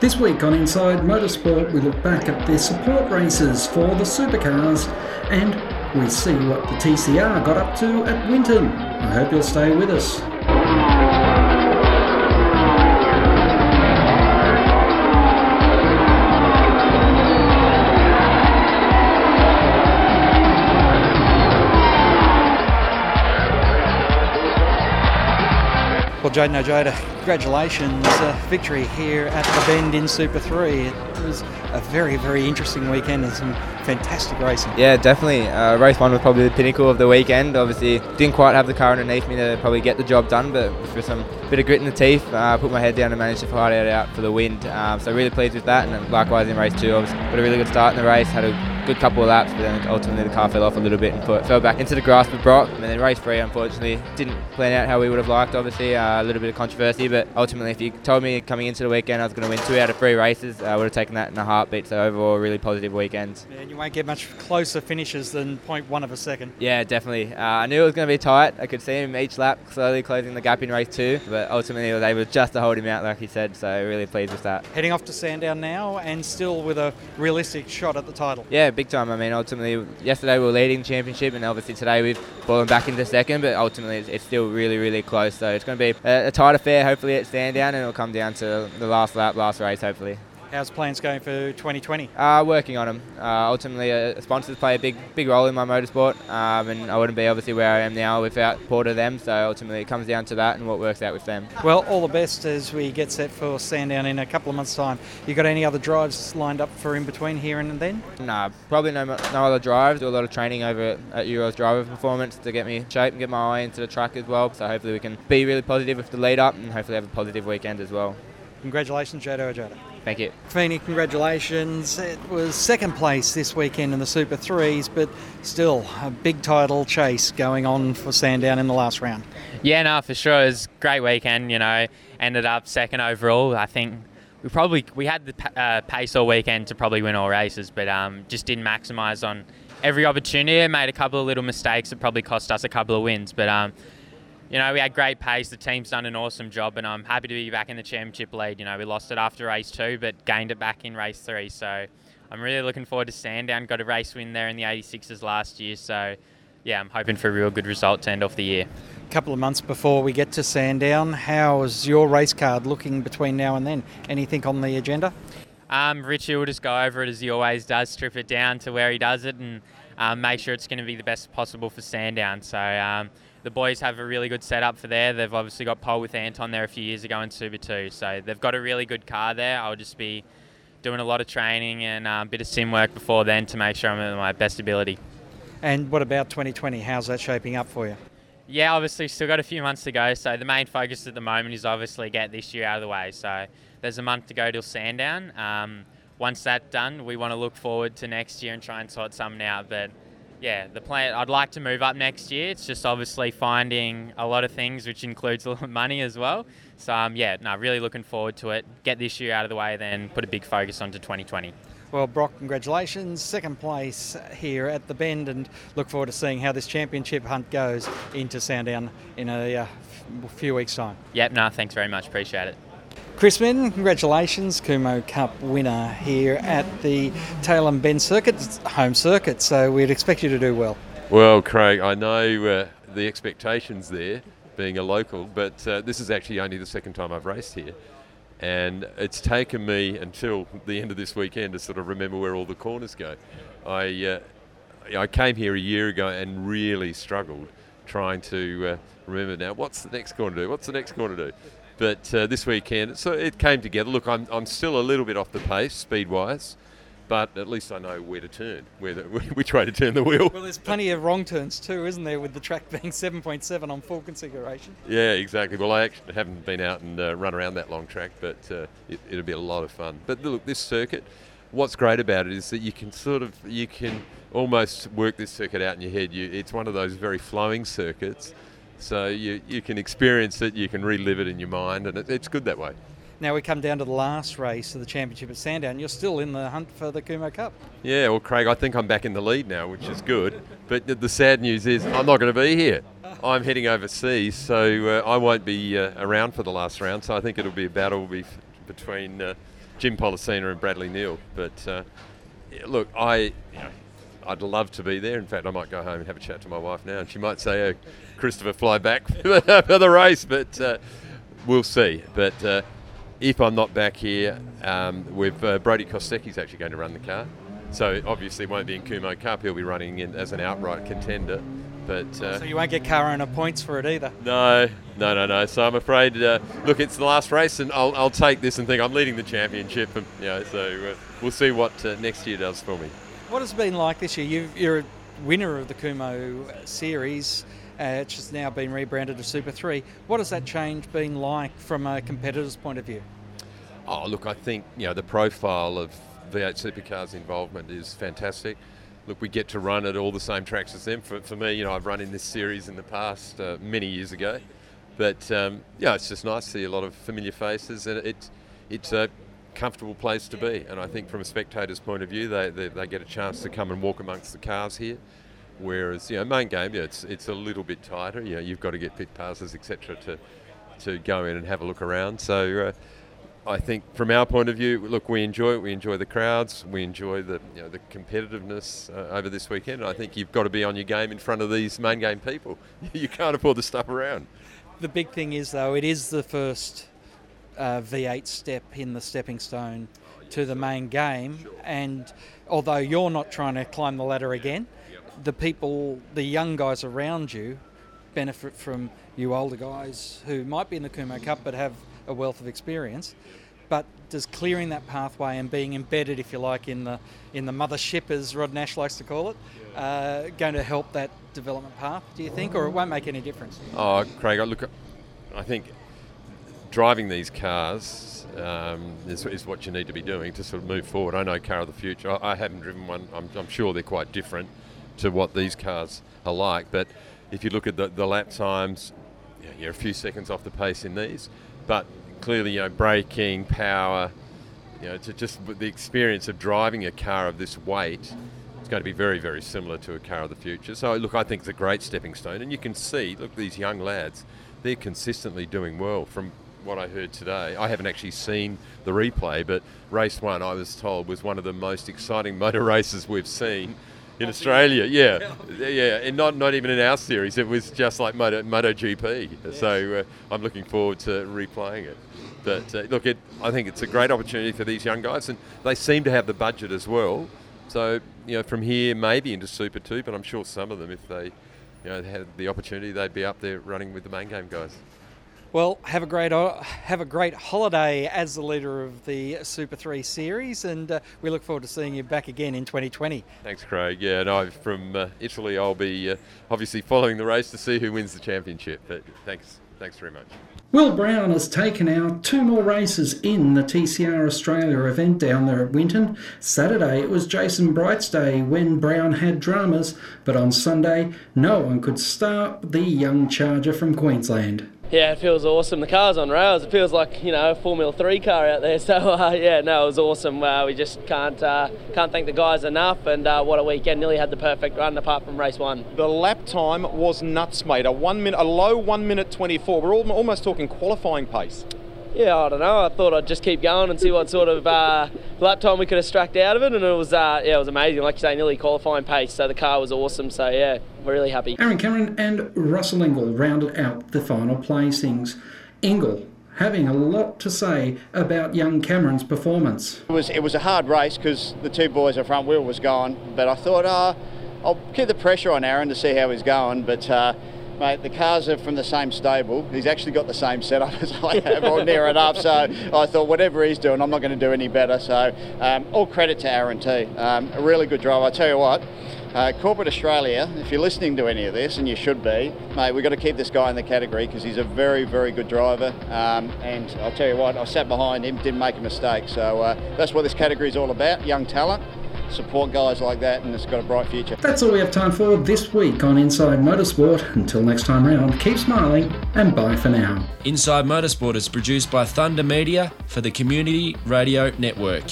This week on Inside Motorsport, we look back at the support races for the supercars and we see what the TCR got up to at Winton. I hope you'll stay with us. Well, Jaden Ojeda, congratulations. Uh, victory here at the Bend in Super 3. It was a very, very interesting weekend and some fantastic racing. Yeah, definitely. Uh, race one was probably the pinnacle of the weekend. Obviously, didn't quite have the car underneath me to probably get the job done, but for some bit of grit in the teeth, uh, I uh, put my head down and managed to fight it out for the win. Um, so really pleased with that, and likewise in race two, obviously, got a really good start in the race, had a good couple of laps, but then ultimately the car fell off a little bit and put, fell back into the grasp of Brock. And then race three, unfortunately, didn't plan out how we would have liked. Obviously, uh, a little bit of controversy, but ultimately, if you told me coming into the weekend I was going to win two out of three races, I would have taken that in a heartbeat. So overall, really positive weekend. Yeah, and you won't get much closer finishes than 0.1 of a second. Yeah, definitely. Uh, I knew it was going to be tight. I could see him each lap slowly closing the gap in race two, but ultimately, I was able just to hold him out, like he said. So really pleased with that. Heading off to Sandown now, and still with a realistic shot at the title. Yeah, big time. I mean, ultimately yesterday we were leading the championship, and obviously today we've fallen back into second. But ultimately, it's, it's still really, really close. So it's going to be a, a tight affair. Hopefully, it's at Sandown, and it'll come down to the last lap, last race. Hopefully. How's plans going for 2020? Uh, working on them. Uh, ultimately, uh, sponsors play a big big role in my motorsport, um, and I wouldn't be obviously where I am now without Porter them. So ultimately, it comes down to that and what works out with them. Well, all the best as we get set for Sandown in a couple of months' time. You got any other drives lined up for in between here and then? Nah, probably no no other drives. Do a lot of training over at Euros Driver Performance to get me shape and get my eye into the track as well. So hopefully we can be really positive with the lead up and hopefully have a positive weekend as well. Congratulations, Jaden Ojeda. Thank you. Feeney, congratulations. It was second place this weekend in the Super Threes, but still a big title chase going on for Sandown in the last round. Yeah, no, for sure. It was a great weekend, you know. Ended up second overall. I think we probably we had the uh, pace all weekend to probably win all races, but um, just didn't maximise on every opportunity. Made a couple of little mistakes that probably cost us a couple of wins, but um, you know, we had great pace. The team's done an awesome job, and I'm happy to be back in the championship lead. You know, we lost it after race two, but gained it back in race three. So I'm really looking forward to Sandown. Got a race win there in the 86s last year. So yeah, I'm hoping for a real good result to end off the year. A couple of months before we get to Sandown, how is your race card looking between now and then? Anything on the agenda? Um, Richie will just go over it as he always does, strip it down to where he does it, and um, make sure it's going to be the best possible for Sandown. So. Um, the boys have a really good setup for there. They've obviously got pole with Anton there a few years ago in Super 2, so they've got a really good car there. I'll just be doing a lot of training and uh, a bit of sim work before then to make sure I'm at my best ability. And what about 2020? How's that shaping up for you? Yeah, obviously still got a few months to go. So the main focus at the moment is obviously get this year out of the way. So there's a month to go till Sandown. Um, once that's done, we want to look forward to next year and try and sort something out. But yeah, the plan. I'd like to move up next year. It's just obviously finding a lot of things, which includes a lot of money as well. So um, yeah, no, really looking forward to it. Get this year out of the way, then put a big focus onto 2020. Well, Brock, congratulations. Second place here at the Bend, and look forward to seeing how this championship hunt goes into Sandown in a uh, few weeks' time. Yep, no, thanks very much. Appreciate it. Chris Min, congratulations, Kumho Cup winner here at the Tailem and Bend circuit, home circuit, so we'd expect you to do well. Well, Craig, I know uh, the expectations there, being a local, but uh, this is actually only the second time I've raced here. And it's taken me until the end of this weekend to sort of remember where all the corners go. I, uh, I came here a year ago and really struggled trying to uh, remember now what's the next corner to do? What's the next corner to do? But uh, this weekend, so it came together. Look, I'm, I'm still a little bit off the pace speed wise, but at least I know where to turn, where the, which way to turn the wheel. Well, there's plenty of wrong turns too, isn't there, with the track being 7.7 on full configuration? Yeah, exactly. Well, I actually haven't been out and uh, run around that long track, but uh, it, it'll be a lot of fun. But look, this circuit, what's great about it is that you can sort of you can almost work this circuit out in your head. You, it's one of those very flowing circuits so you, you can experience it, you can relive it in your mind, and it, it's good that way. Now we come down to the last race of the championship at Sandown. You're still in the hunt for the Kumho Cup. Yeah, well, Craig, I think I'm back in the lead now, which is good. But the sad news is I'm not going to be here. I'm heading overseas, so uh, I won't be uh, around for the last round. So I think it'll be a battle be between uh, Jim Pollicina and Bradley Neal. But uh, look, I, you know, I'd love to be there. In fact, I might go home and have a chat to my wife now, and she might say, oh, "Christopher, fly back for the race." But uh, we'll see. But uh, if I'm not back here, um, with uh, Brodie Kostecki's actually going to run the car. So obviously won't be in Kumho Cup. He'll be running in as an outright contender. But uh, so you won't get car owner points for it either. No, no, no, no. So I'm afraid. Uh, look, it's the last race, and I'll, I'll take this and think I'm leading the championship, and you know, so uh, we'll see what uh, next year does for me. What has it been like this year? you are a winner of the Kumho series. Uh, it's just now been rebranded as Super 3. What has that change been like from a competitor's point of view? Oh, look, I think you know the profile of V8 Supercars involvement is fantastic. Look, we get to run at all the same tracks as them. For, for me, you know, I've run in this series in the past uh, many years ago, but um, yeah, it's just nice to see a lot of familiar faces, and it's it's a comfortable place to be. And I think from a spectator's point of view, they, they, they get a chance to come and walk amongst the cars here. Whereas, you know, main game, yeah, it's it's a little bit tighter. You know, you've got to get pit passes, etc., to to go in and have a look around. So. Uh, I think from our point of view, look, we enjoy it. We enjoy the crowds. We enjoy the you know, the competitiveness uh, over this weekend. And I think you've got to be on your game in front of these main game people. you can't afford to stuff around. The big thing is, though, it is the first uh, V8 step in the stepping stone to the main game. And although you're not trying to climb the ladder again, the people, the young guys around you, benefit from you older guys who might be in the Kumho Cup but have a wealth of experience. But does clearing that pathway and being embedded, if you like, in the in the mothership, as Rod Nash likes to call it, uh, going to help that development path? Do you think, or it won't make any difference? Oh, Craig, look, I think driving these cars um, is, is, what you need to be doing to sort of move forward. I know car of the future. I, I haven't driven one. I'm, I'm, sure they're quite different to what these cars are like. But if you look at the, the lap times, yeah, you're a few seconds off the pace in these. But clearly, you know, braking, power, you know, to just the experience of driving a car of this weight it's going to be very, very similar to a car of the future. So, look, I think it's a great stepping stone. And you can see, look, these young lads, they're consistently doing well from what I heard today. I haven't actually seen the replay, but race one, I was told, was one of the most exciting motor races we've seen in Australia. Yeah, yeah, and not not even in our series. It was just like Moto, MotoGP. Yes. So uh, I'm looking forward to replaying it. But uh, look, it, I think it's a great opportunity for these young guys, and they seem to have the budget as well. So you know, from here maybe into Super Two, but I'm sure some of them, if they you know had the opportunity, they'd be up there running with the main game guys. Well, have a great uh, have a great holiday as the leader of the Super Three series, and uh, we look forward to seeing you back again in 2020. Thanks, Craig. Yeah, and no, from uh, Italy, I'll be uh, obviously following the race to see who wins the championship. But thanks, thanks very much. Will Brown has taken out two more races in the TCR Australia event down there at Winton. Saturday it was Jason Bright's day when Brown had dramas, but on Sunday no one could stop the young charger from Queensland. Yeah, it feels awesome. The car's on rails. It feels like you know a Formula Three car out there. So uh, yeah, no, it was awesome. Uh, we just can't uh, can't thank the guys enough. And uh, what a weekend! Nearly had the perfect run apart from race one. The lap time was nuts, mate. A one minute, a low one minute twenty four. We're almost talking qualifying pace. Yeah, I don't know. I thought I'd just keep going and see what sort of uh, lap time we could extract out of it, and it was uh, yeah, it was amazing. Like you say, nearly qualifying pace. So the car was awesome. So yeah, we're really happy. Aaron Cameron and Russell Ingall rounded out the final placings. Ingall having a lot to say about young Cameron's performance. It was it was a hard race because the two boys at front wheel was gone, but I thought, uh, I'll keep the pressure on Aaron to see how he's going, but. Mate, the cars are from the same stable. He's actually got the same setup as I have, or near enough. So I thought, whatever he's doing, I'm not going to do any better. So um, all credit to Aaron too. Um, a really good driver. I tell you what, uh, Corporate Australia, if you're listening to any of this, and you should be, mate, we've got to keep this guy in the category because he's a very, very good driver. Um, and I'll tell you what, I sat behind him, didn't make a mistake. So uh, that's what this category is all about young talent support guys like that, and it's got a bright future. That's all we have time for this week on Inside Motorsport. Until next time round, keep smiling and bye for now. Inside Motorsport is produced by Thunder Media for the Community Radio Network.